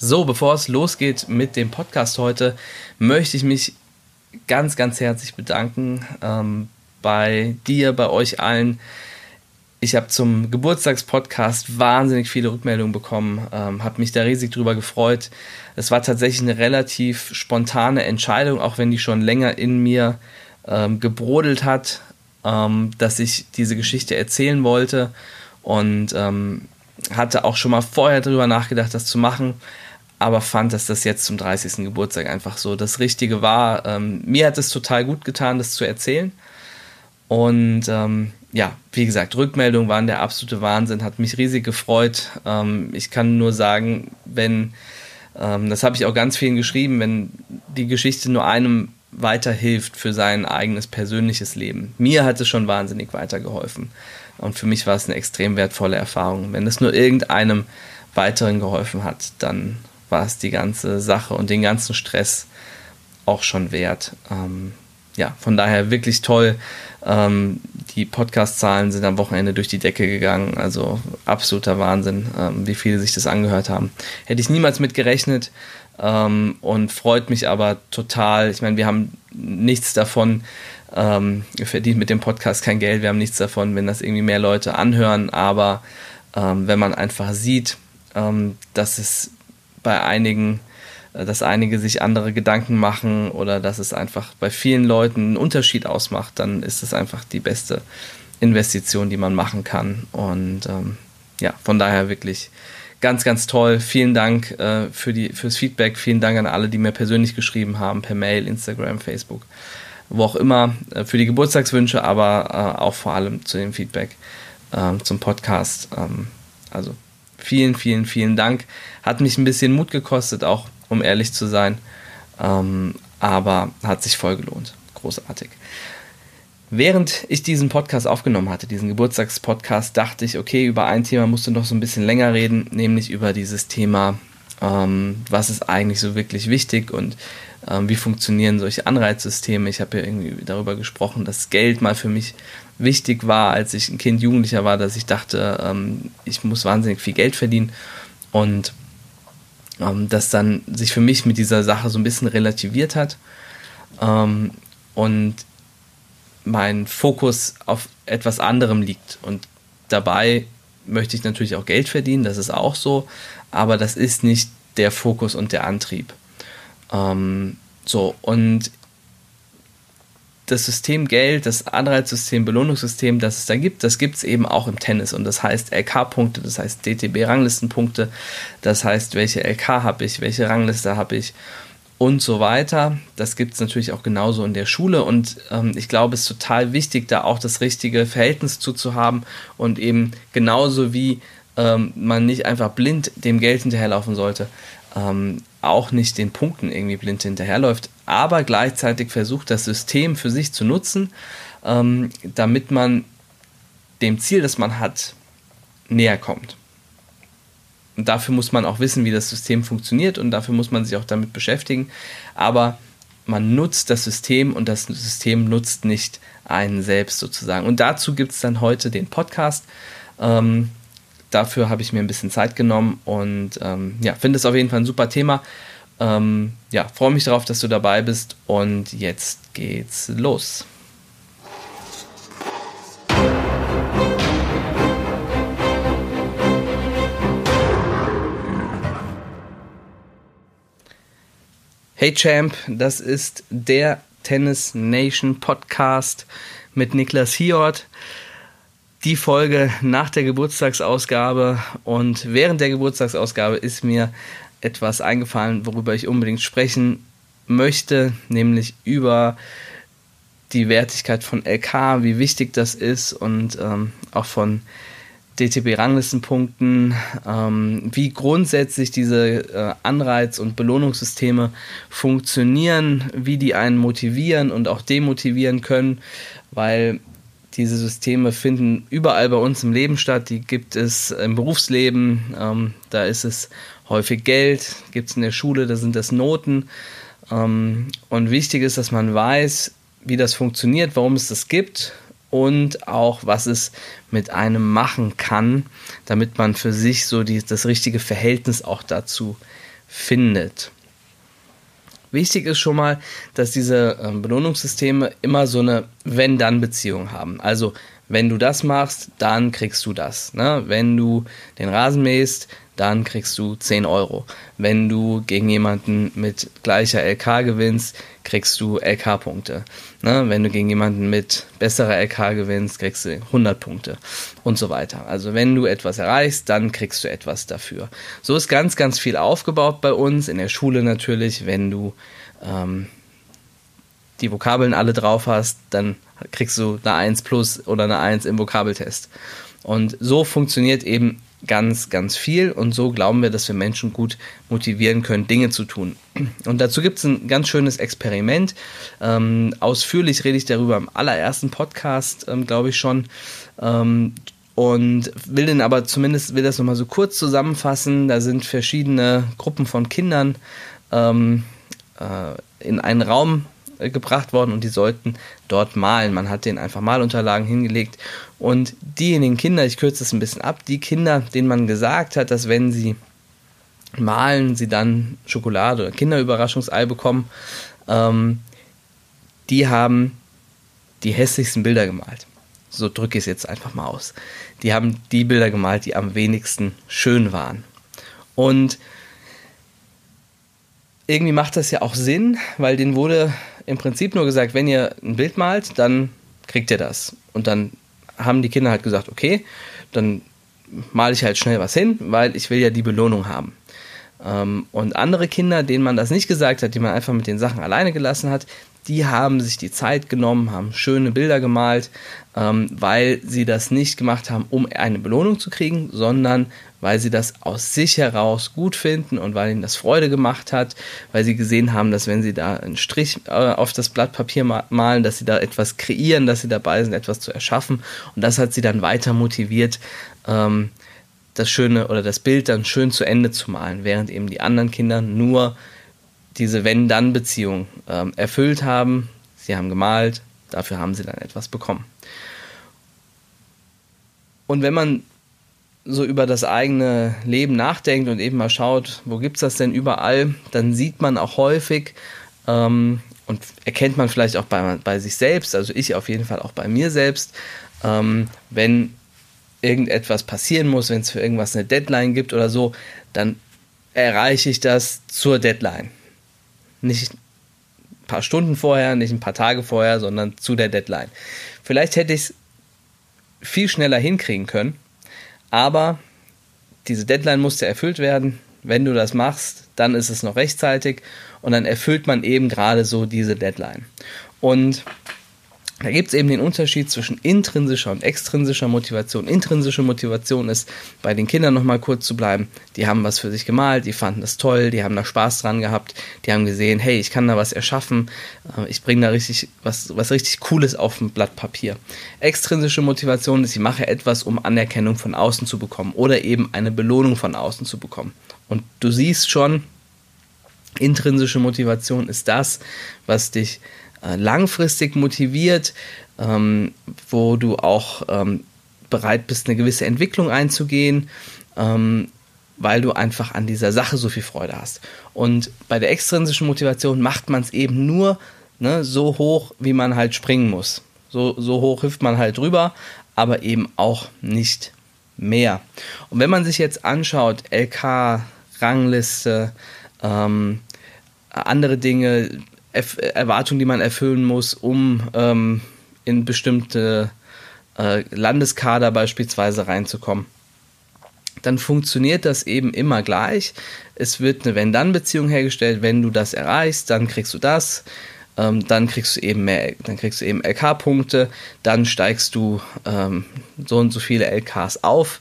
So, bevor es losgeht mit dem Podcast heute, möchte ich mich ganz, ganz herzlich bedanken ähm, bei dir, bei euch allen. Ich habe zum Geburtstagspodcast wahnsinnig viele Rückmeldungen bekommen, ähm, habe mich da riesig drüber gefreut. Es war tatsächlich eine relativ spontane Entscheidung, auch wenn die schon länger in mir ähm, gebrodelt hat, ähm, dass ich diese Geschichte erzählen wollte und ähm, hatte auch schon mal vorher drüber nachgedacht, das zu machen aber fand, dass das jetzt zum 30. Geburtstag einfach so das Richtige war. Ähm, mir hat es total gut getan, das zu erzählen. Und ähm, ja, wie gesagt, Rückmeldungen waren der absolute Wahnsinn, hat mich riesig gefreut. Ähm, ich kann nur sagen, wenn, ähm, das habe ich auch ganz vielen geschrieben, wenn die Geschichte nur einem weiterhilft für sein eigenes persönliches Leben. Mir hat es schon wahnsinnig weitergeholfen. Und für mich war es eine extrem wertvolle Erfahrung. Wenn es nur irgendeinem weiteren geholfen hat, dann war es die ganze Sache und den ganzen Stress auch schon wert. Ähm, ja, von daher wirklich toll. Ähm, die Podcast-Zahlen sind am Wochenende durch die Decke gegangen. Also absoluter Wahnsinn, ähm, wie viele sich das angehört haben. Hätte ich niemals mit gerechnet ähm, und freut mich aber total. Ich meine, wir haben nichts davon. Ähm, wir verdienen mit dem Podcast kein Geld. Wir haben nichts davon, wenn das irgendwie mehr Leute anhören. Aber ähm, wenn man einfach sieht, dass es bei einigen, äh, dass einige sich andere Gedanken machen oder dass es einfach bei vielen Leuten einen Unterschied ausmacht, dann ist es einfach die beste Investition, die man machen kann. Und ähm, ja, von daher wirklich ganz, ganz toll. Vielen Dank äh, für die, fürs Feedback. Vielen Dank an alle, die mir persönlich geschrieben haben, per Mail, Instagram, Facebook, wo auch immer, äh, für die Geburtstagswünsche, aber äh, auch vor allem zu dem Feedback ähm, zum Podcast. Ähm, also vielen, vielen, vielen Dank. Hat mich ein bisschen Mut gekostet, auch um ehrlich zu sein. Ähm, aber hat sich voll gelohnt. Großartig. Während ich diesen Podcast aufgenommen hatte, diesen Geburtstagspodcast, dachte ich, okay, über ein Thema musst du noch so ein bisschen länger reden, nämlich über dieses Thema, ähm, was ist eigentlich so wirklich wichtig und ähm, wie funktionieren solche Anreizsysteme. Ich habe ja irgendwie darüber gesprochen, dass Geld mal für mich wichtig war, als ich ein Kind, Jugendlicher war, dass ich dachte, ähm, ich muss wahnsinnig viel Geld verdienen und ähm, das dann sich für mich mit dieser Sache so ein bisschen relativiert hat ähm, und mein Fokus auf etwas anderem liegt und dabei möchte ich natürlich auch Geld verdienen, das ist auch so, aber das ist nicht der Fokus und der Antrieb. Ähm, so, und das System Geld, das Anreizsystem, Belohnungssystem, das es da gibt, das gibt es eben auch im Tennis. Und das heißt LK-Punkte, das heißt DTB-Ranglistenpunkte, das heißt, welche LK habe ich, welche Rangliste habe ich und so weiter. Das gibt es natürlich auch genauso in der Schule. Und ähm, ich glaube, es ist total wichtig, da auch das richtige Verhältnis zu, haben und eben genauso wie ähm, man nicht einfach blind dem Geld hinterherlaufen sollte, ähm, auch nicht den Punkten irgendwie blind hinterherläuft, aber gleichzeitig versucht, das System für sich zu nutzen, ähm, damit man dem Ziel, das man hat, näher kommt. Und dafür muss man auch wissen, wie das System funktioniert und dafür muss man sich auch damit beschäftigen. Aber man nutzt das System und das System nutzt nicht einen selbst sozusagen. Und dazu gibt es dann heute den Podcast. Ähm, dafür habe ich mir ein bisschen Zeit genommen und ähm, ja, finde es auf jeden Fall ein super Thema. Ähm, ja, freue mich darauf, dass du dabei bist und jetzt geht's los. Hey Champ, das ist der Tennis Nation Podcast mit Niklas Hiort. Die Folge nach der Geburtstagsausgabe und während der Geburtstagsausgabe ist mir etwas eingefallen, worüber ich unbedingt sprechen möchte, nämlich über die Wertigkeit von LK, wie wichtig das ist und ähm, auch von DTB-Ranglistenpunkten, ähm, wie grundsätzlich diese äh, Anreiz- und Belohnungssysteme funktionieren, wie die einen motivieren und auch demotivieren können, weil diese Systeme finden überall bei uns im Leben statt. Die gibt es im Berufsleben, ähm, da ist es häufig Geld, gibt es in der Schule, da sind das Noten. Ähm, und wichtig ist, dass man weiß, wie das funktioniert, warum es das gibt und auch, was es mit einem machen kann, damit man für sich so die, das richtige Verhältnis auch dazu findet. Wichtig ist schon mal, dass diese äh, Belohnungssysteme immer so eine Wenn-Dann-Beziehung haben. Also, wenn du das machst, dann kriegst du das. Ne? Wenn du den Rasen mähst, dann kriegst du 10 Euro. Wenn du gegen jemanden mit gleicher LK gewinnst, kriegst du LK-Punkte. Ne? Wenn du gegen jemanden mit besserer LK gewinnst, kriegst du 100 Punkte und so weiter. Also wenn du etwas erreichst, dann kriegst du etwas dafür. So ist ganz, ganz viel aufgebaut bei uns, in der Schule natürlich. Wenn du ähm, die Vokabeln alle drauf hast, dann kriegst du eine 1 plus oder eine 1 im Vokabeltest. Und so funktioniert eben ganz, ganz viel und so glauben wir, dass wir Menschen gut motivieren können, Dinge zu tun. Und dazu gibt es ein ganz schönes Experiment. Ähm, ausführlich rede ich darüber im allerersten Podcast, ähm, glaube ich schon. Ähm, und will den aber zumindest, will das nochmal so kurz zusammenfassen. Da sind verschiedene Gruppen von Kindern ähm, äh, in einen Raum gebracht worden und die sollten dort malen. Man hat denen einfach Malunterlagen hingelegt und diejenigen Kinder, ich kürze es ein bisschen ab, die Kinder, denen man gesagt hat, dass wenn sie malen, sie dann Schokolade oder Kinderüberraschungsei bekommen, ähm, die haben die hässlichsten Bilder gemalt. So drücke ich es jetzt einfach mal aus. Die haben die Bilder gemalt, die am wenigsten schön waren. Und irgendwie macht das ja auch Sinn, weil denen wurde im Prinzip nur gesagt, wenn ihr ein Bild malt, dann kriegt ihr das. Und dann haben die Kinder halt gesagt, okay, dann male ich halt schnell was hin, weil ich will ja die Belohnung haben. Ähm, und andere Kinder, denen man das nicht gesagt hat, die man einfach mit den Sachen alleine gelassen hat, die haben sich die Zeit genommen, haben schöne Bilder gemalt, ähm, weil sie das nicht gemacht haben, um eine Belohnung zu kriegen, sondern weil sie das aus sich heraus gut finden und weil ihnen das Freude gemacht hat, weil sie gesehen haben, dass wenn sie da einen Strich äh, auf das Blatt Papier malen, dass sie da etwas kreieren, dass sie dabei sind, etwas zu erschaffen. Und das hat sie dann weiter motiviert, ähm, das schöne oder das Bild dann schön zu Ende zu malen, während eben die anderen Kinder nur diese Wenn-Dann-Beziehung ähm, erfüllt haben. Sie haben gemalt, dafür haben sie dann etwas bekommen. Und wenn man so über das eigene Leben nachdenkt und eben mal schaut, wo gibt es das denn überall, dann sieht man auch häufig ähm, und erkennt man vielleicht auch bei, bei sich selbst, also ich auf jeden Fall auch bei mir selbst, ähm, wenn irgendetwas passieren muss, wenn es für irgendwas eine Deadline gibt oder so, dann erreiche ich das zur Deadline. Nicht ein paar Stunden vorher, nicht ein paar Tage vorher, sondern zu der Deadline. Vielleicht hätte ich es viel schneller hinkriegen können, aber diese Deadline musste erfüllt werden. Wenn du das machst, dann ist es noch rechtzeitig und dann erfüllt man eben gerade so diese Deadline. Und da gibt es eben den Unterschied zwischen intrinsischer und extrinsischer Motivation. Intrinsische Motivation ist, bei den Kindern nochmal kurz zu bleiben, die haben was für sich gemalt, die fanden das toll, die haben da Spaß dran gehabt, die haben gesehen, hey, ich kann da was erschaffen, äh, ich bringe da richtig was, was richtig Cooles auf ein Blatt Papier. Extrinsische Motivation ist, ich mache etwas, um Anerkennung von außen zu bekommen oder eben eine Belohnung von außen zu bekommen. Und du siehst schon, intrinsische Motivation ist das, was dich langfristig motiviert, ähm, wo du auch ähm, bereit bist, eine gewisse Entwicklung einzugehen, ähm, weil du einfach an dieser Sache so viel Freude hast. Und bei der extrinsischen Motivation macht man es eben nur ne, so hoch, wie man halt springen muss. So, so hoch hüpft man halt drüber, aber eben auch nicht mehr. Und wenn man sich jetzt anschaut, LK, Rangliste, ähm, andere Dinge, Erwartungen, die man erfüllen muss, um ähm, in bestimmte äh, Landeskader beispielsweise reinzukommen. Dann funktioniert das eben immer gleich. Es wird eine Wenn-Dann-Beziehung hergestellt. Wenn du das erreichst, dann kriegst du das. Ähm, dann kriegst du eben mehr, dann kriegst du eben LK-Punkte. Dann steigst du ähm, so und so viele LKs auf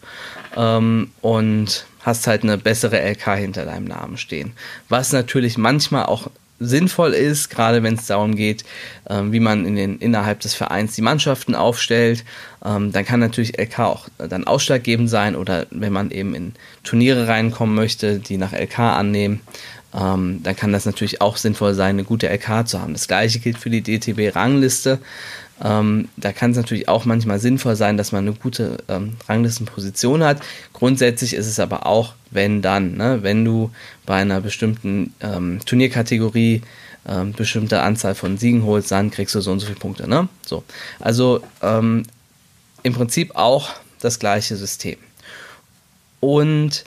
ähm, und hast halt eine bessere LK hinter deinem Namen stehen. Was natürlich manchmal auch sinnvoll ist, gerade wenn es darum geht, ähm, wie man in den, innerhalb des Vereins die Mannschaften aufstellt. Ähm, dann kann natürlich LK auch dann ausschlaggebend sein oder wenn man eben in Turniere reinkommen möchte, die nach LK annehmen, ähm, dann kann das natürlich auch sinnvoll sein, eine gute LK zu haben. Das gleiche gilt für die DTB-Rangliste. Ähm, da kann es natürlich auch manchmal sinnvoll sein, dass man eine gute ähm, Ranglistenposition hat. Grundsätzlich ist es aber auch, wenn dann, ne? wenn du bei einer bestimmten ähm, Turnierkategorie ähm, bestimmte Anzahl von Siegen holst, dann kriegst du so und so viele Punkte. Ne? So. Also ähm, im Prinzip auch das gleiche System. Und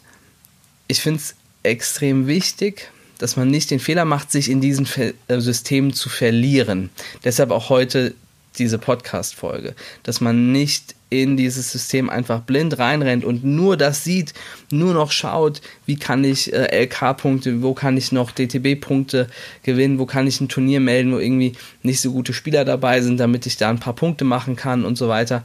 ich finde es extrem wichtig, dass man nicht den Fehler macht, sich in diesen äh, Systemen zu verlieren. Deshalb auch heute diese Podcast-Folge, dass man nicht in dieses System einfach blind reinrennt und nur das sieht, nur noch schaut, wie kann ich äh, LK-Punkte, wo kann ich noch DTB-Punkte gewinnen, wo kann ich ein Turnier melden, wo irgendwie nicht so gute Spieler dabei sind, damit ich da ein paar Punkte machen kann und so weiter.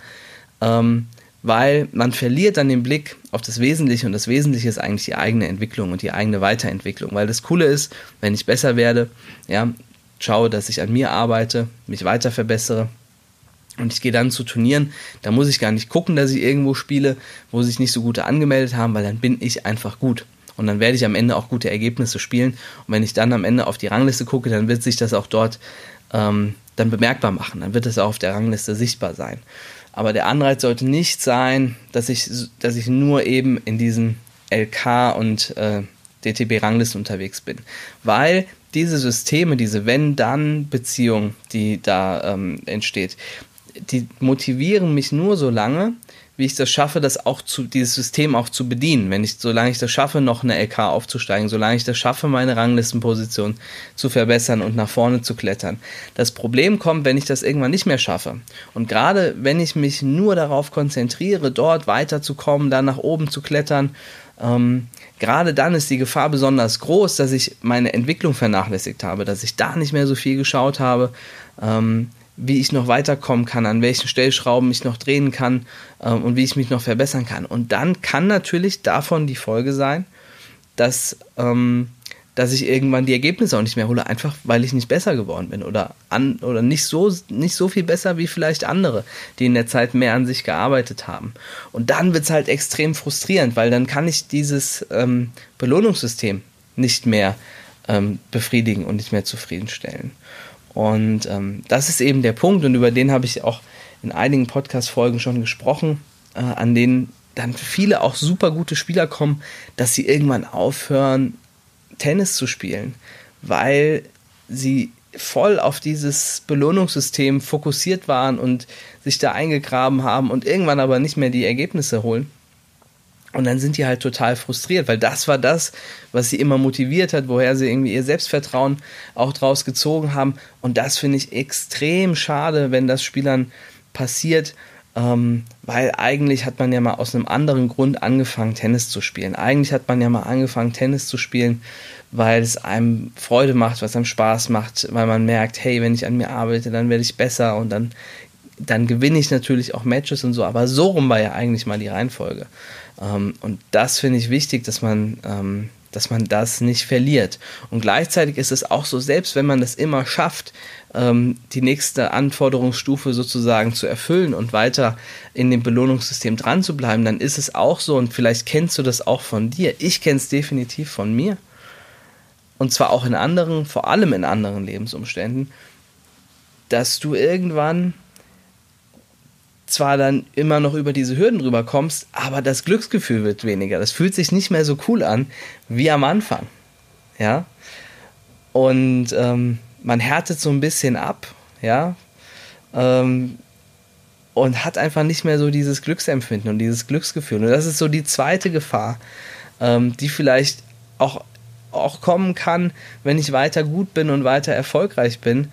Ähm, weil man verliert dann den Blick auf das Wesentliche und das Wesentliche ist eigentlich die eigene Entwicklung und die eigene Weiterentwicklung, weil das Coole ist, wenn ich besser werde, ja, schaue, dass ich an mir arbeite, mich weiter verbessere und ich gehe dann zu Turnieren, da muss ich gar nicht gucken, dass ich irgendwo spiele, wo sich nicht so gute angemeldet haben, weil dann bin ich einfach gut. Und dann werde ich am Ende auch gute Ergebnisse spielen. Und wenn ich dann am Ende auf die Rangliste gucke, dann wird sich das auch dort ähm, dann bemerkbar machen. Dann wird es auch auf der Rangliste sichtbar sein. Aber der Anreiz sollte nicht sein, dass ich, dass ich nur eben in diesen LK und äh, DTB-Ranglisten unterwegs bin. Weil diese Systeme, diese Wenn-Dann-Beziehung, die da ähm, entsteht, die motivieren mich nur so lange, wie ich das schaffe, das auch zu, dieses System auch zu bedienen. Wenn ich, solange ich das schaffe, noch eine LK aufzusteigen, solange ich das schaffe, meine Ranglistenposition zu verbessern und nach vorne zu klettern. Das Problem kommt, wenn ich das irgendwann nicht mehr schaffe. Und gerade wenn ich mich nur darauf konzentriere, dort weiterzukommen, dann nach oben zu klettern, ähm, gerade dann ist die Gefahr besonders groß, dass ich meine Entwicklung vernachlässigt habe, dass ich da nicht mehr so viel geschaut habe. Ähm, wie ich noch weiterkommen kann, an welchen Stellschrauben ich noch drehen kann ähm, und wie ich mich noch verbessern kann. Und dann kann natürlich davon die Folge sein, dass, ähm, dass ich irgendwann die Ergebnisse auch nicht mehr hole, einfach weil ich nicht besser geworden bin oder, an, oder nicht, so, nicht so viel besser wie vielleicht andere, die in der Zeit mehr an sich gearbeitet haben. Und dann wird es halt extrem frustrierend, weil dann kann ich dieses ähm, Belohnungssystem nicht mehr ähm, befriedigen und nicht mehr zufriedenstellen. Und ähm, das ist eben der Punkt und über den habe ich auch in einigen Podcast-Folgen schon gesprochen, äh, an denen dann viele auch super gute Spieler kommen, dass sie irgendwann aufhören, Tennis zu spielen, weil sie voll auf dieses Belohnungssystem fokussiert waren und sich da eingegraben haben und irgendwann aber nicht mehr die Ergebnisse holen. Und dann sind die halt total frustriert, weil das war das, was sie immer motiviert hat, woher sie irgendwie ihr Selbstvertrauen auch draus gezogen haben. Und das finde ich extrem schade, wenn das Spielern passiert, ähm, weil eigentlich hat man ja mal aus einem anderen Grund angefangen, Tennis zu spielen. Eigentlich hat man ja mal angefangen, Tennis zu spielen, weil es einem Freude macht, was einem Spaß macht, weil man merkt, hey, wenn ich an mir arbeite, dann werde ich besser und dann, dann gewinne ich natürlich auch Matches und so. Aber so rum war ja eigentlich mal die Reihenfolge. Ähm, und das finde ich wichtig, dass man, ähm, dass man das nicht verliert. Und gleichzeitig ist es auch so, selbst wenn man das immer schafft, ähm, die nächste Anforderungsstufe sozusagen zu erfüllen und weiter in dem Belohnungssystem dran zu bleiben, dann ist es auch so, und vielleicht kennst du das auch von dir. Ich kenne es definitiv von mir. Und zwar auch in anderen, vor allem in anderen Lebensumständen, dass du irgendwann zwar dann immer noch über diese Hürden drüber kommst, aber das Glücksgefühl wird weniger. Das fühlt sich nicht mehr so cool an wie am Anfang. Ja. Und ähm, man härtet so ein bisschen ab, ja. Ähm, und hat einfach nicht mehr so dieses Glücksempfinden und dieses Glücksgefühl. Und das ist so die zweite Gefahr, ähm, die vielleicht auch, auch kommen kann, wenn ich weiter gut bin und weiter erfolgreich bin,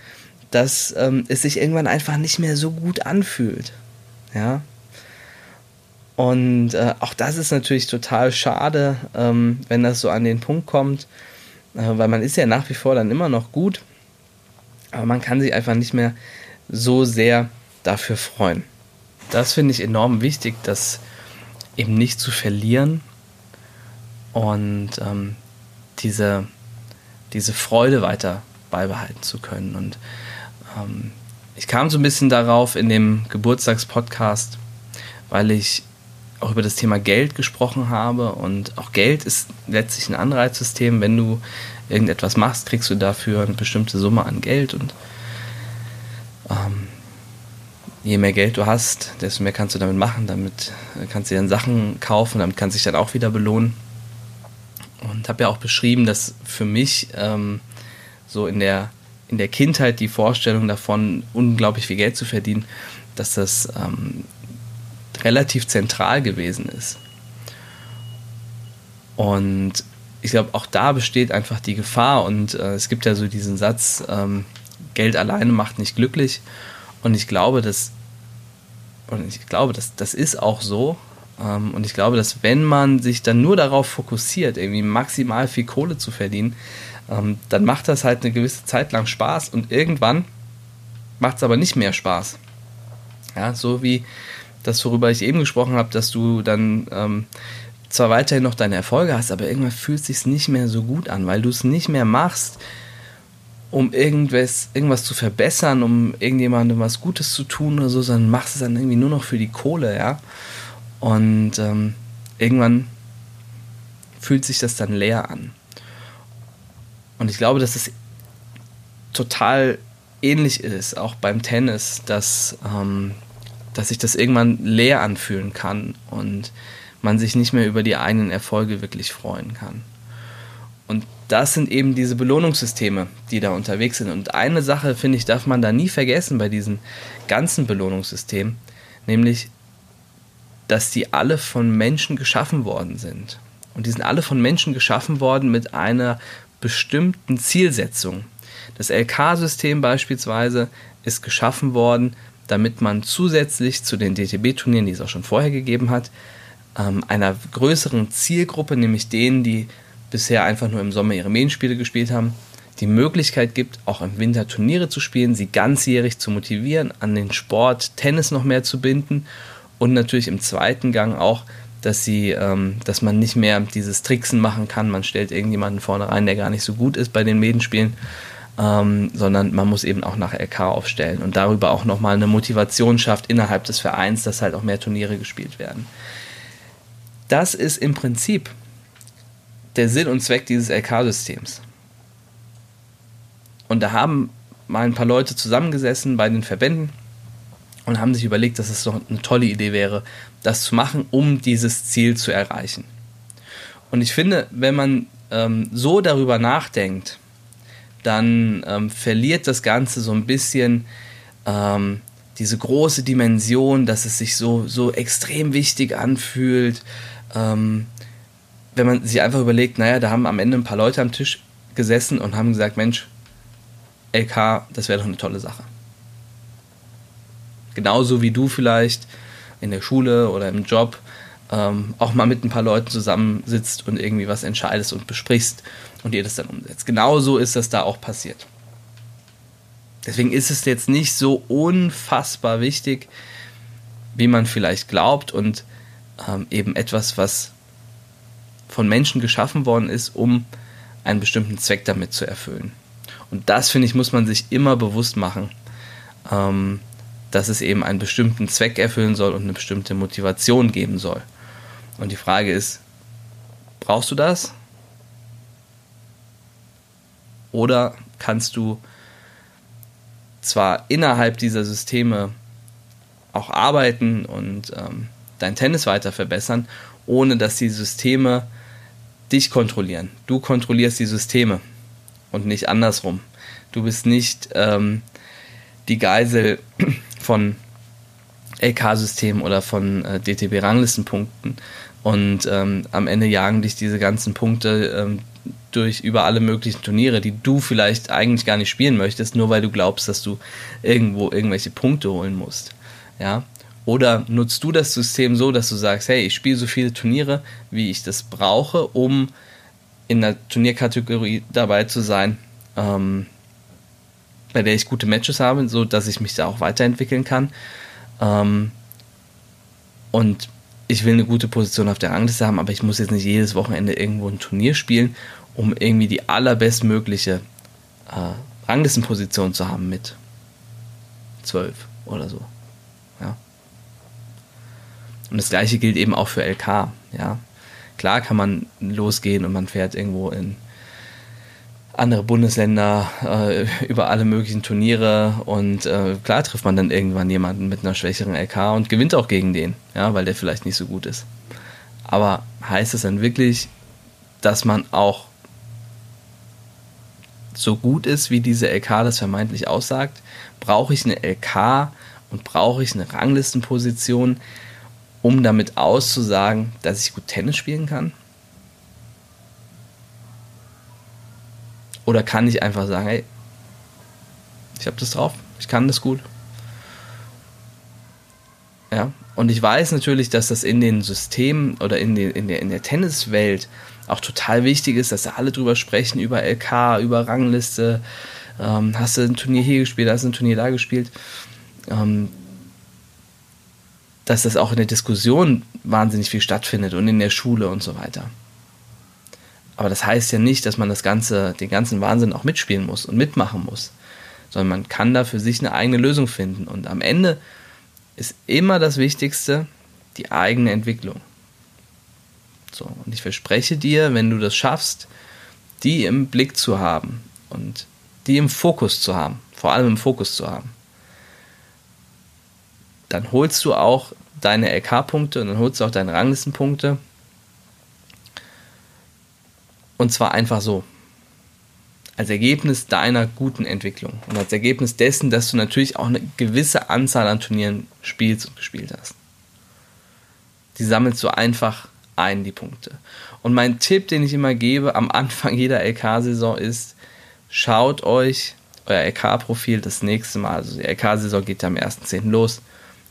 dass ähm, es sich irgendwann einfach nicht mehr so gut anfühlt. Ja. Und äh, auch das ist natürlich total schade, ähm, wenn das so an den Punkt kommt, äh, weil man ist ja nach wie vor dann immer noch gut, aber man kann sich einfach nicht mehr so sehr dafür freuen. Das finde ich enorm wichtig, das eben nicht zu verlieren und ähm, diese, diese Freude weiter beibehalten zu können. Und ähm, ich kam so ein bisschen darauf in dem Geburtstagspodcast, weil ich auch über das Thema Geld gesprochen habe und auch Geld ist letztlich ein Anreizsystem. Wenn du irgendetwas machst, kriegst du dafür eine bestimmte Summe an Geld und ähm, je mehr Geld du hast, desto mehr kannst du damit machen. Damit kannst du dann Sachen kaufen, damit kannst du dich dann auch wieder belohnen. Und habe ja auch beschrieben, dass für mich ähm, so in der, in der Kindheit die Vorstellung davon, unglaublich viel Geld zu verdienen, dass das ähm, relativ zentral gewesen ist. Und ich glaube, auch da besteht einfach die Gefahr. Und äh, es gibt ja so diesen Satz, ähm, Geld alleine macht nicht glücklich. Und ich glaube, dass, und ich glaube, dass das ist auch so. Ähm, und ich glaube, dass wenn man sich dann nur darauf fokussiert, irgendwie maximal viel Kohle zu verdienen, ähm, dann macht das halt eine gewisse Zeit lang Spaß und irgendwann macht es aber nicht mehr Spaß. Ja, so wie das, worüber ich eben gesprochen habe, dass du dann ähm, zwar weiterhin noch deine Erfolge hast, aber irgendwann fühlt es sich nicht mehr so gut an, weil du es nicht mehr machst, um irgendwas, irgendwas zu verbessern, um irgendjemandem was Gutes zu tun oder so, sondern machst es dann irgendwie nur noch für die Kohle, ja. Und ähm, irgendwann fühlt sich das dann leer an. Und ich glaube, dass es total ähnlich ist, auch beim Tennis, dass, ähm, dass sich das irgendwann leer anfühlen kann und man sich nicht mehr über die eigenen Erfolge wirklich freuen kann. Und das sind eben diese Belohnungssysteme, die da unterwegs sind. Und eine Sache, finde ich, darf man da nie vergessen bei diesen ganzen Belohnungssystemen, nämlich, dass die alle von Menschen geschaffen worden sind. Und die sind alle von Menschen geschaffen worden mit einer bestimmten Zielsetzung. Das LK-System beispielsweise ist geschaffen worden, damit man zusätzlich zu den DTB-Turnieren, die es auch schon vorher gegeben hat, ähm, einer größeren Zielgruppe, nämlich denen, die bisher einfach nur im Sommer ihre Medienspiele gespielt haben, die Möglichkeit gibt, auch im Winter Turniere zu spielen, sie ganzjährig zu motivieren, an den Sport Tennis noch mehr zu binden und natürlich im zweiten Gang auch, dass sie, ähm, dass man nicht mehr dieses Tricksen machen kann, man stellt irgendjemanden vorne rein, der gar nicht so gut ist bei den Medienspielen, ähm, sondern man muss eben auch nach LK aufstellen und darüber auch nochmal eine Motivation schafft innerhalb des Vereins, dass halt auch mehr Turniere gespielt werden das ist im Prinzip der Sinn und Zweck dieses LK-Systems. Und da haben mal ein paar Leute zusammengesessen bei den Verbänden und haben sich überlegt, dass es doch eine tolle Idee wäre, das zu machen, um dieses Ziel zu erreichen. Und ich finde, wenn man ähm, so darüber nachdenkt, dann ähm, verliert das Ganze so ein bisschen ähm, diese große Dimension, dass es sich so, so extrem wichtig anfühlt, ähm, wenn man sich einfach überlegt, naja, da haben am Ende ein paar Leute am Tisch gesessen und haben gesagt, Mensch, LK, das wäre doch eine tolle Sache. Genauso wie du vielleicht in der Schule oder im Job ähm, auch mal mit ein paar Leuten zusammensitzt und irgendwie was entscheidest und besprichst und ihr das dann umsetzt. Genauso ist das da auch passiert. Deswegen ist es jetzt nicht so unfassbar wichtig, wie man vielleicht glaubt und ähm, eben etwas, was von Menschen geschaffen worden ist, um einen bestimmten Zweck damit zu erfüllen. Und das, finde ich, muss man sich immer bewusst machen, ähm, dass es eben einen bestimmten Zweck erfüllen soll und eine bestimmte Motivation geben soll. Und die Frage ist, brauchst du das? Oder kannst du zwar innerhalb dieser Systeme auch arbeiten und ähm, dein Tennis weiter verbessern, ohne dass die Systeme dich kontrollieren. Du kontrollierst die Systeme und nicht andersrum. Du bist nicht ähm, die Geisel von LK-Systemen oder von äh, DTB-Ranglistenpunkten und ähm, am Ende jagen dich diese ganzen Punkte ähm, durch über alle möglichen Turniere, die du vielleicht eigentlich gar nicht spielen möchtest, nur weil du glaubst, dass du irgendwo irgendwelche Punkte holen musst. Ja, oder nutzt du das System so, dass du sagst, hey, ich spiele so viele Turniere, wie ich das brauche, um in der Turnierkategorie dabei zu sein, ähm, bei der ich gute Matches habe, so dass ich mich da auch weiterentwickeln kann. Ähm, und ich will eine gute Position auf der Rangliste haben, aber ich muss jetzt nicht jedes Wochenende irgendwo ein Turnier spielen, um irgendwie die allerbestmögliche äh, Ranglistenposition zu haben mit 12 oder so. Und das gleiche gilt eben auch für LK. Ja. Klar kann man losgehen und man fährt irgendwo in andere Bundesländer, äh, über alle möglichen Turniere und äh, klar trifft man dann irgendwann jemanden mit einer schwächeren LK und gewinnt auch gegen den, ja, weil der vielleicht nicht so gut ist. Aber heißt es dann wirklich, dass man auch so gut ist, wie diese LK das vermeintlich aussagt? Brauche ich eine LK und brauche ich eine Ranglistenposition, um damit auszusagen, dass ich gut Tennis spielen kann? Oder kann ich einfach sagen, hey, ich habe das drauf, ich kann das gut. Ja, und ich weiß natürlich, dass das in den Systemen oder in, den, in, der, in der Tenniswelt auch total wichtig ist, dass da alle drüber sprechen, über LK, über Rangliste. Ähm, hast du ein Turnier hier gespielt, hast du ein Turnier da gespielt. Ähm, dass das auch in der Diskussion wahnsinnig viel stattfindet und in der Schule und so weiter. Aber das heißt ja nicht, dass man das Ganze, den ganzen Wahnsinn auch mitspielen muss und mitmachen muss, sondern man kann da für sich eine eigene Lösung finden. Und am Ende ist immer das Wichtigste die eigene Entwicklung. So, und ich verspreche dir, wenn du das schaffst, die im Blick zu haben und die im Fokus zu haben, vor allem im Fokus zu haben, dann holst du auch deine LK-Punkte und dann holst du auch deine Ranglistenpunkte und zwar einfach so. Als Ergebnis deiner guten Entwicklung. Und als Ergebnis dessen, dass du natürlich auch eine gewisse Anzahl an Turnieren spielst und gespielt hast. Die sammelst du einfach ein, die Punkte. Und mein Tipp, den ich immer gebe am Anfang jeder LK-Saison ist, schaut euch euer LK-Profil das nächste Mal, also die LK-Saison geht ja am 1.10. los,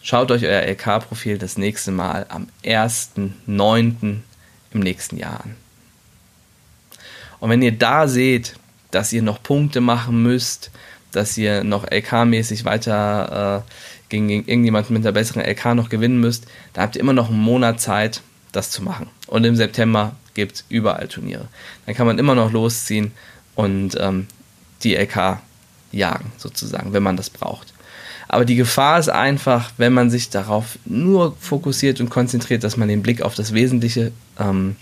schaut euch euer LK-Profil das nächste Mal am 1.9. im nächsten Jahr an. Und wenn ihr da seht, dass ihr noch Punkte machen müsst, dass ihr noch LK-mäßig weiter äh, gegen, gegen irgendjemanden mit einer besseren LK noch gewinnen müsst, da habt ihr immer noch einen Monat Zeit, das zu machen. Und im September gibt es überall Turniere. Dann kann man immer noch losziehen und ähm, die LK jagen, sozusagen, wenn man das braucht. Aber die Gefahr ist einfach, wenn man sich darauf nur fokussiert und konzentriert, dass man den Blick auf das Wesentliche ähm,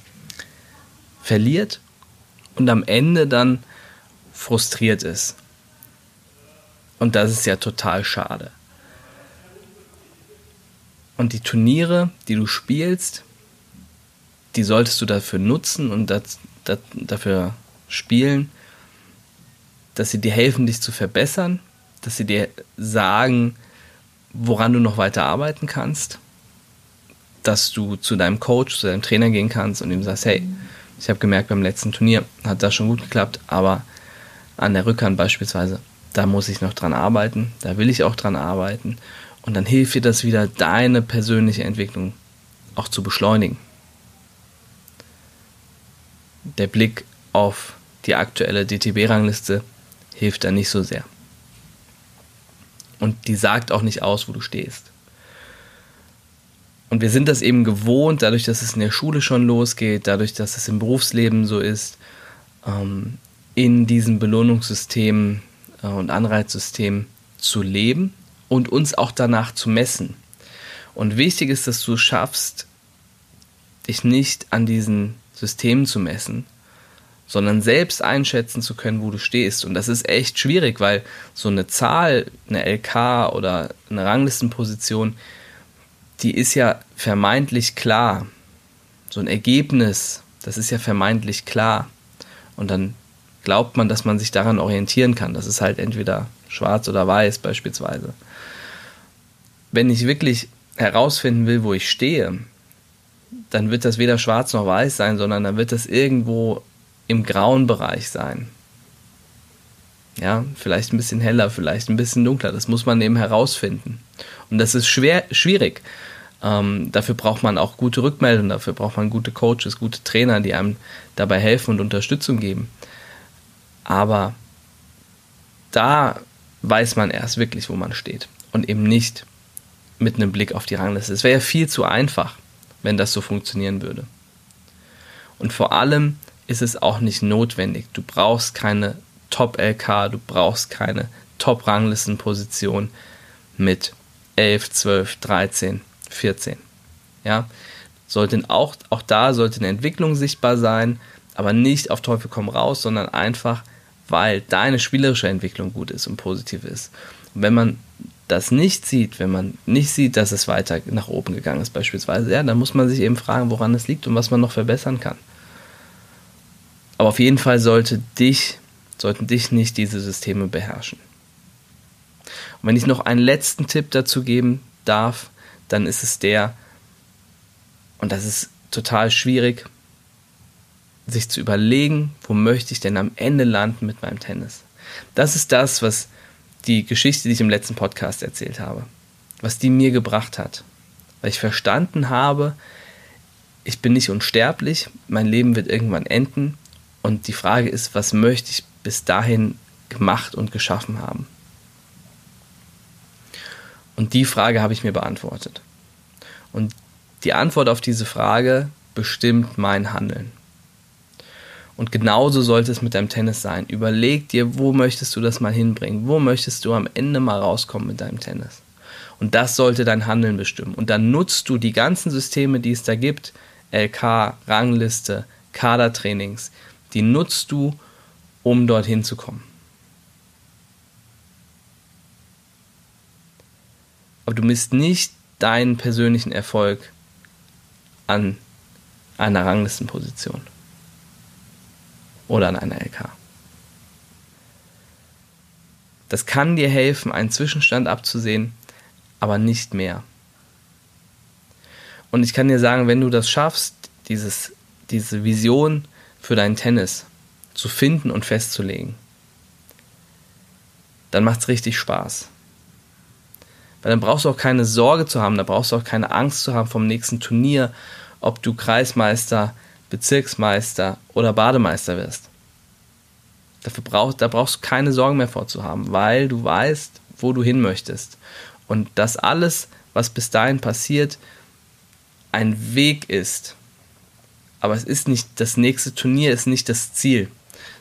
verliert und am Ende dann frustriert ist. Und das ist ja total schade. Und die Turniere, die du spielst, die solltest du dafür nutzen und das, das, dafür spielen, dass sie dir helfen, dich zu verbessern, dass sie dir sagen, woran du noch weiter arbeiten kannst, dass du zu deinem Coach, zu deinem Trainer gehen kannst und ihm sagst, hey, ich habe gemerkt, beim letzten Turnier hat das schon gut geklappt, aber an der Rückhand beispielsweise, da muss ich noch dran arbeiten, da will ich auch dran arbeiten. Und dann hilft dir das wieder, deine persönliche Entwicklung auch zu beschleunigen. Der Blick auf die aktuelle DTB-Rangliste hilft da nicht so sehr. Und die sagt auch nicht aus, wo du stehst. Und wir sind das eben gewohnt, dadurch, dass es in der Schule schon losgeht, dadurch, dass es im Berufsleben so ist, ähm, in diesem Belohnungssystem äh, und Anreizsystem zu leben und uns auch danach zu messen. Und wichtig ist, dass du schaffst, dich nicht an diesen Systemen zu messen, sondern selbst einschätzen zu können, wo du stehst. Und das ist echt schwierig, weil so eine Zahl, eine LK oder eine Ranglistenposition, die ist ja vermeintlich klar. So ein Ergebnis, das ist ja vermeintlich klar. Und dann glaubt man, dass man sich daran orientieren kann. Das ist halt entweder schwarz oder weiß beispielsweise. Wenn ich wirklich herausfinden will, wo ich stehe, dann wird das weder schwarz noch weiß sein, sondern dann wird das irgendwo im grauen Bereich sein. Ja, vielleicht ein bisschen heller, vielleicht ein bisschen dunkler. Das muss man eben herausfinden. Und das ist schwer, schwierig. Ähm, dafür braucht man auch gute Rückmeldungen, dafür braucht man gute Coaches, gute Trainer, die einem dabei helfen und Unterstützung geben. Aber da weiß man erst wirklich, wo man steht und eben nicht mit einem Blick auf die Rangliste. Es wäre ja viel zu einfach, wenn das so funktionieren würde. Und vor allem ist es auch nicht notwendig. Du brauchst keine Top-LK, du brauchst keine Top-Ranglistenposition mit 11, 12, 13 14. Ja, sollten auch, auch da sollte eine Entwicklung sichtbar sein, aber nicht auf Teufel komm raus, sondern einfach weil deine spielerische Entwicklung gut ist und positiv ist. Und wenn man das nicht sieht, wenn man nicht sieht, dass es weiter nach oben gegangen ist beispielsweise, ja, dann muss man sich eben fragen, woran es liegt und was man noch verbessern kann. Aber auf jeden Fall sollte dich, sollten dich nicht diese Systeme beherrschen. Und wenn ich noch einen letzten Tipp dazu geben darf, dann ist es der, und das ist total schwierig, sich zu überlegen, wo möchte ich denn am Ende landen mit meinem Tennis. Das ist das, was die Geschichte, die ich im letzten Podcast erzählt habe, was die mir gebracht hat. Weil ich verstanden habe, ich bin nicht unsterblich, mein Leben wird irgendwann enden und die Frage ist, was möchte ich bis dahin gemacht und geschaffen haben? Und die Frage habe ich mir beantwortet. Und die Antwort auf diese Frage bestimmt mein Handeln. Und genauso sollte es mit deinem Tennis sein. Überleg dir, wo möchtest du das mal hinbringen? Wo möchtest du am Ende mal rauskommen mit deinem Tennis? Und das sollte dein Handeln bestimmen. Und dann nutzt du die ganzen Systeme, die es da gibt, LK, Rangliste, Kadertrainings, die nutzt du, um dorthin zu kommen. Aber du misst nicht deinen persönlichen Erfolg an einer Ranglistenposition oder an einer LK. Das kann dir helfen, einen Zwischenstand abzusehen, aber nicht mehr. Und ich kann dir sagen, wenn du das schaffst, dieses, diese Vision für dein Tennis zu finden und festzulegen, dann macht es richtig Spaß. Weil dann brauchst du auch keine Sorge zu haben, da brauchst du auch keine Angst zu haben vom nächsten Turnier, ob du Kreismeister, Bezirksmeister oder Bademeister wirst. Dafür brauch, da brauchst du keine Sorgen mehr vorzuhaben, weil du weißt, wo du hin möchtest. Und dass alles, was bis dahin passiert, ein Weg ist. Aber es ist nicht, das nächste Turnier ist nicht das Ziel,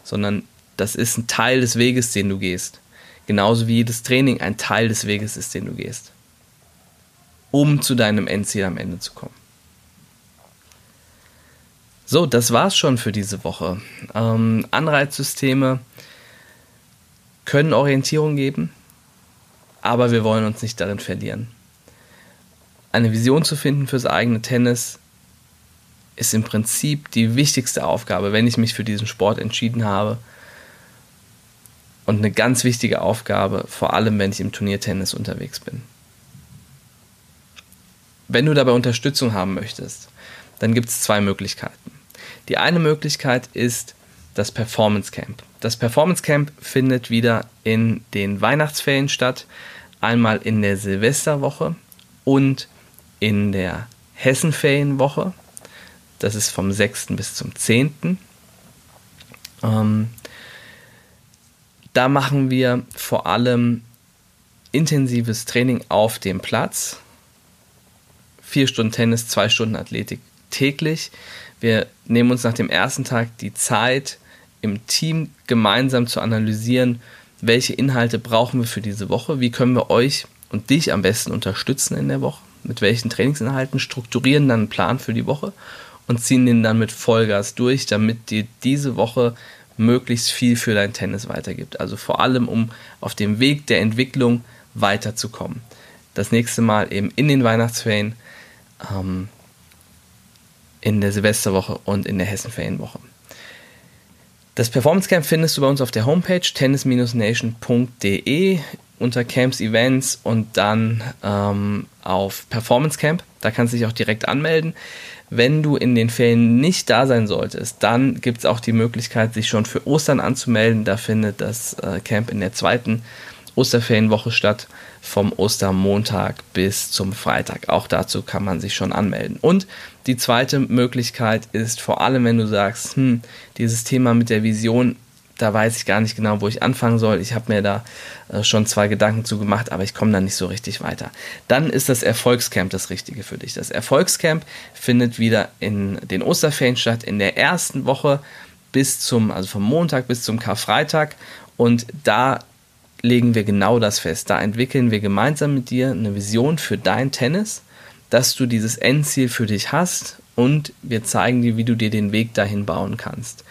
sondern das ist ein Teil des Weges, den du gehst. Genauso wie jedes Training ein Teil des Weges ist, den du gehst. Um zu deinem Endziel am Ende zu kommen. So, das war's schon für diese Woche. Ähm, Anreizsysteme können Orientierung geben, aber wir wollen uns nicht darin verlieren. Eine Vision zu finden fürs eigene Tennis ist im Prinzip die wichtigste Aufgabe, wenn ich mich für diesen Sport entschieden habe. Und eine ganz wichtige Aufgabe, vor allem wenn ich im Turniertennis unterwegs bin. Wenn du dabei Unterstützung haben möchtest, dann gibt es zwei Möglichkeiten. Die eine Möglichkeit ist das Performance Camp. Das Performance Camp findet wieder in den Weihnachtsferien statt, einmal in der Silvesterwoche und in der Hessenferienwoche. Das ist vom 6. bis zum 10. Ähm, da machen wir vor allem intensives Training auf dem Platz. Vier Stunden Tennis, zwei Stunden Athletik täglich. Wir nehmen uns nach dem ersten Tag die Zeit, im Team gemeinsam zu analysieren, welche Inhalte brauchen wir für diese Woche, wie können wir euch und dich am besten unterstützen in der Woche, mit welchen Trainingsinhalten, strukturieren dann einen Plan für die Woche und ziehen den dann mit Vollgas durch, damit dir diese Woche möglichst viel für dein Tennis weitergibt. Also vor allem, um auf dem Weg der Entwicklung weiterzukommen. Das nächste Mal eben in den Weihnachtsferien. Ähm, in der Silvesterwoche und in der Hessenferienwoche. Das Performance Camp findest du bei uns auf der Homepage tennis-nation.de unter Camps Events und dann ähm, auf Performance Camp. Da kannst du dich auch direkt anmelden. Wenn du in den Ferien nicht da sein solltest, dann gibt es auch die Möglichkeit, sich schon für Ostern anzumelden. Da findet das äh, Camp in der zweiten Osterferienwoche statt vom Ostermontag bis zum Freitag. Auch dazu kann man sich schon anmelden. Und die zweite Möglichkeit ist vor allem, wenn du sagst, hm, dieses Thema mit der Vision, da weiß ich gar nicht genau, wo ich anfangen soll. Ich habe mir da äh, schon zwei Gedanken zu gemacht, aber ich komme da nicht so richtig weiter. Dann ist das Erfolgscamp das Richtige für dich. Das Erfolgscamp findet wieder in den Osterferien statt, in der ersten Woche bis zum, also vom Montag bis zum Karfreitag. Und da legen wir genau das fest. Da entwickeln wir gemeinsam mit dir eine Vision für dein Tennis, dass du dieses Endziel für dich hast und wir zeigen dir, wie du dir den Weg dahin bauen kannst.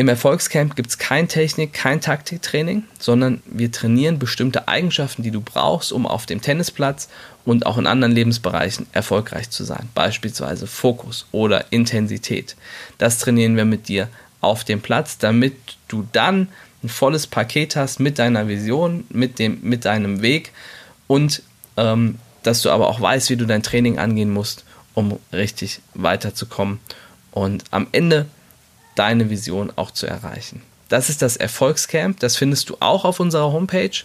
Im Erfolgscamp gibt es kein Technik, kein Taktiktraining, sondern wir trainieren bestimmte Eigenschaften, die du brauchst, um auf dem Tennisplatz und auch in anderen Lebensbereichen erfolgreich zu sein. Beispielsweise Fokus oder Intensität. Das trainieren wir mit dir auf dem Platz, damit du dann ein volles Paket hast mit deiner Vision, mit, dem, mit deinem Weg und ähm, dass du aber auch weißt, wie du dein Training angehen musst, um richtig weiterzukommen und am Ende deine Vision auch zu erreichen. Das ist das Erfolgscamp. Das findest du auch auf unserer Homepage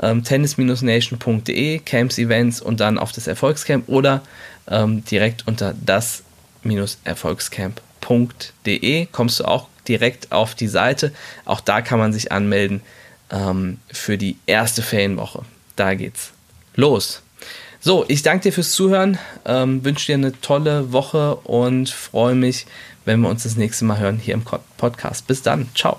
ähm, tennis-nation.de, Camps, Events und dann auf das Erfolgscamp oder ähm, direkt unter das-erfolgscamp.de kommst du auch direkt auf die Seite. Auch da kann man sich anmelden ähm, für die erste Ferienwoche. Da geht's los. So, ich danke dir fürs Zuhören, ähm, wünsche dir eine tolle Woche und freue mich, wenn wir uns das nächste Mal hören hier im Podcast. Bis dann, ciao.